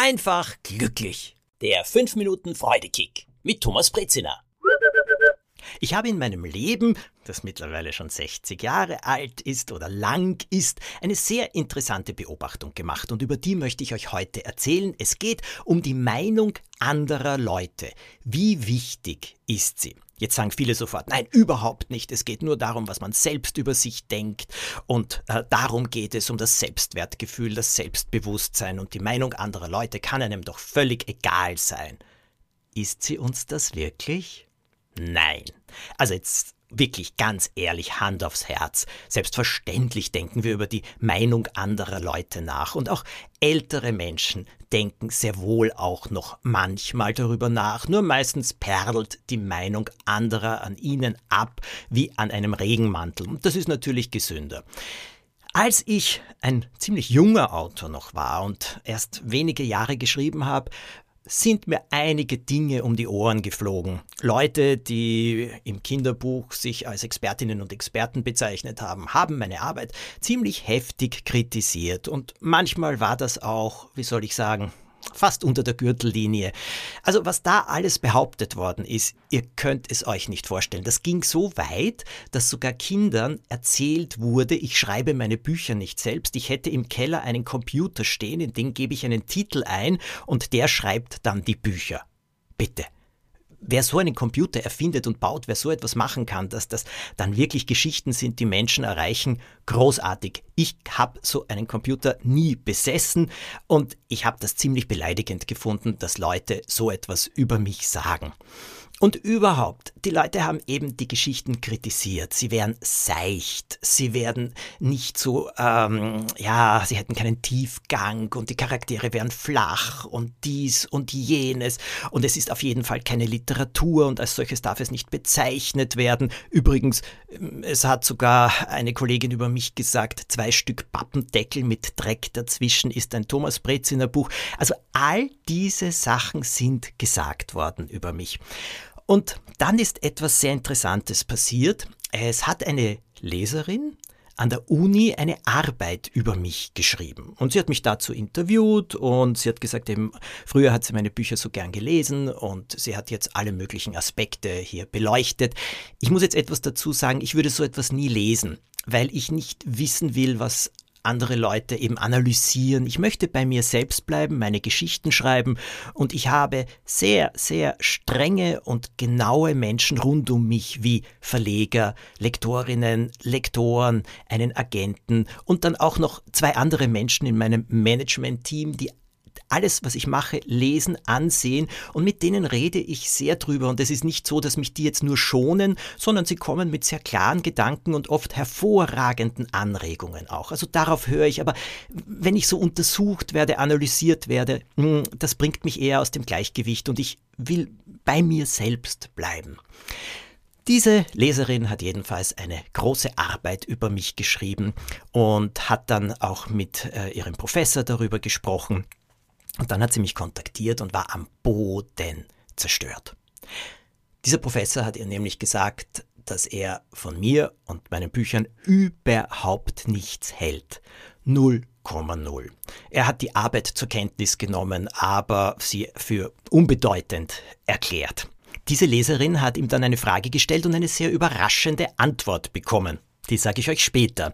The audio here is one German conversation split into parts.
einfach glücklich. Der 5 Minuten Freudekick mit Thomas Brezina. Ich habe in meinem Leben, das mittlerweile schon 60 Jahre alt ist oder lang ist, eine sehr interessante Beobachtung gemacht und über die möchte ich euch heute erzählen. Es geht um die Meinung anderer Leute. Wie wichtig ist sie? Jetzt sagen viele sofort, nein, überhaupt nicht. Es geht nur darum, was man selbst über sich denkt. Und äh, darum geht es um das Selbstwertgefühl, das Selbstbewusstsein. Und die Meinung anderer Leute kann einem doch völlig egal sein. Ist sie uns das wirklich? Nein. Also jetzt wirklich ganz ehrlich, Hand aufs Herz. Selbstverständlich denken wir über die Meinung anderer Leute nach. Und auch ältere Menschen denken sehr wohl auch noch manchmal darüber nach. Nur meistens perlt die Meinung anderer an ihnen ab wie an einem Regenmantel. Und das ist natürlich gesünder. Als ich ein ziemlich junger Autor noch war und erst wenige Jahre geschrieben habe, sind mir einige Dinge um die Ohren geflogen. Leute, die im Kinderbuch sich als Expertinnen und Experten bezeichnet haben, haben meine Arbeit ziemlich heftig kritisiert. Und manchmal war das auch, wie soll ich sagen, fast unter der Gürtellinie. Also was da alles behauptet worden ist, ihr könnt es euch nicht vorstellen. Das ging so weit, dass sogar Kindern erzählt wurde, ich schreibe meine Bücher nicht selbst, ich hätte im Keller einen Computer stehen, in den gebe ich einen Titel ein und der schreibt dann die Bücher. Bitte wer so einen Computer erfindet und baut, wer so etwas machen kann, dass das dann wirklich Geschichten sind, die Menschen erreichen, großartig. Ich habe so einen Computer nie besessen und ich habe das ziemlich beleidigend gefunden, dass Leute so etwas über mich sagen. Und überhaupt, die Leute haben eben die Geschichten kritisiert. Sie wären seicht, sie werden nicht so, ähm, ja, sie hätten keinen Tiefgang und die Charaktere wären flach und dies und jenes. Und es ist auf jeden Fall keine Literatur und als solches darf es nicht bezeichnet werden. Übrigens, es hat sogar eine Kollegin über mich gesagt, zwei Stück Pappendeckel mit Dreck dazwischen ist ein Thomas Breziner Buch. Also all diese Sachen sind gesagt worden über mich. Und dann ist etwas sehr Interessantes passiert. Es hat eine Leserin an der Uni eine Arbeit über mich geschrieben. Und sie hat mich dazu interviewt und sie hat gesagt, eben, früher hat sie meine Bücher so gern gelesen und sie hat jetzt alle möglichen Aspekte hier beleuchtet. Ich muss jetzt etwas dazu sagen, ich würde so etwas nie lesen, weil ich nicht wissen will, was andere Leute eben analysieren. Ich möchte bei mir selbst bleiben, meine Geschichten schreiben und ich habe sehr, sehr strenge und genaue Menschen rund um mich wie Verleger, Lektorinnen, Lektoren, einen Agenten und dann auch noch zwei andere Menschen in meinem Management-Team, die alles, was ich mache, lesen, ansehen und mit denen rede ich sehr drüber. Und es ist nicht so, dass mich die jetzt nur schonen, sondern sie kommen mit sehr klaren Gedanken und oft hervorragenden Anregungen auch. Also darauf höre ich. Aber wenn ich so untersucht werde, analysiert werde, hm, das bringt mich eher aus dem Gleichgewicht und ich will bei mir selbst bleiben. Diese Leserin hat jedenfalls eine große Arbeit über mich geschrieben und hat dann auch mit äh, ihrem Professor darüber gesprochen. Und dann hat sie mich kontaktiert und war am Boden zerstört. Dieser Professor hat ihr nämlich gesagt, dass er von mir und meinen Büchern überhaupt nichts hält. 0,0. Er hat die Arbeit zur Kenntnis genommen, aber sie für unbedeutend erklärt. Diese Leserin hat ihm dann eine Frage gestellt und eine sehr überraschende Antwort bekommen. Die sage ich euch später.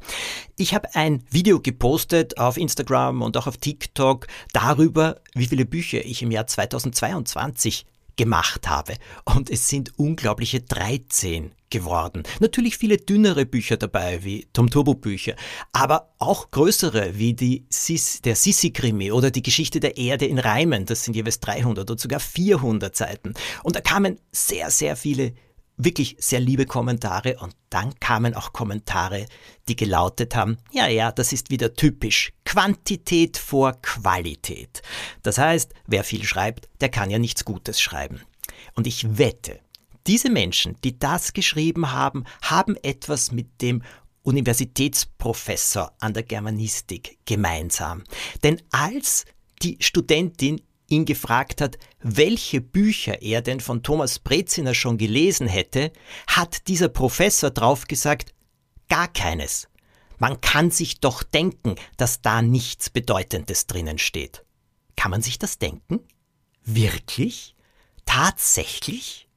Ich habe ein Video gepostet auf Instagram und auch auf TikTok darüber, wie viele Bücher ich im Jahr 2022 gemacht habe. Und es sind unglaubliche 13 geworden. Natürlich viele dünnere Bücher dabei, wie Tom Turbo Bücher, aber auch größere, wie die Sis, der Sissi-Krimi oder die Geschichte der Erde in Reimen. Das sind jeweils 300 oder sogar 400 Seiten. Und da kamen sehr, sehr viele wirklich sehr liebe Kommentare und dann kamen auch Kommentare, die gelautet haben, ja, ja, das ist wieder typisch. Quantität vor Qualität. Das heißt, wer viel schreibt, der kann ja nichts Gutes schreiben. Und ich wette, diese Menschen, die das geschrieben haben, haben etwas mit dem Universitätsprofessor an der Germanistik gemeinsam. Denn als die Studentin ihn gefragt hat, welche Bücher er denn von Thomas Breziner schon gelesen hätte, hat dieser Professor drauf gesagt, gar keines. Man kann sich doch denken, dass da nichts Bedeutendes drinnen steht. Kann man sich das denken? Wirklich? Tatsächlich?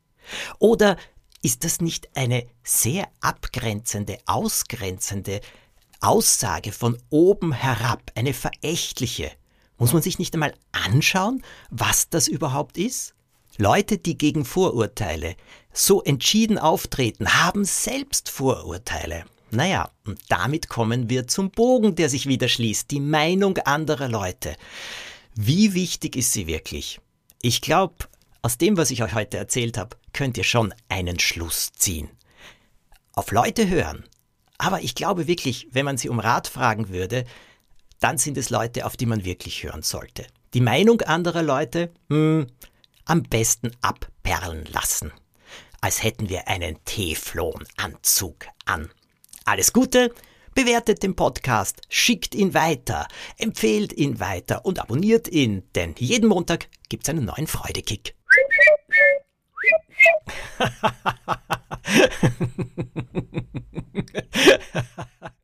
Oder ist das nicht eine sehr abgrenzende, ausgrenzende Aussage von oben herab, eine verächtliche? Muss man sich nicht einmal anschauen, was das überhaupt ist? Leute, die gegen Vorurteile so entschieden auftreten, haben selbst Vorurteile. Naja, und damit kommen wir zum Bogen, der sich wieder schließt, die Meinung anderer Leute. Wie wichtig ist sie wirklich? Ich glaube, aus dem, was ich euch heute erzählt habe, könnt ihr schon einen Schluss ziehen. Auf Leute hören. Aber ich glaube wirklich, wenn man sie um Rat fragen würde, dann sind es Leute, auf die man wirklich hören sollte. Die Meinung anderer Leute, hm, am besten abperlen lassen. Als hätten wir einen Teflonanzug an. Alles Gute, bewertet den Podcast, schickt ihn weiter, empfehlt ihn weiter und abonniert ihn, denn jeden Montag gibt's einen neuen Freudekick.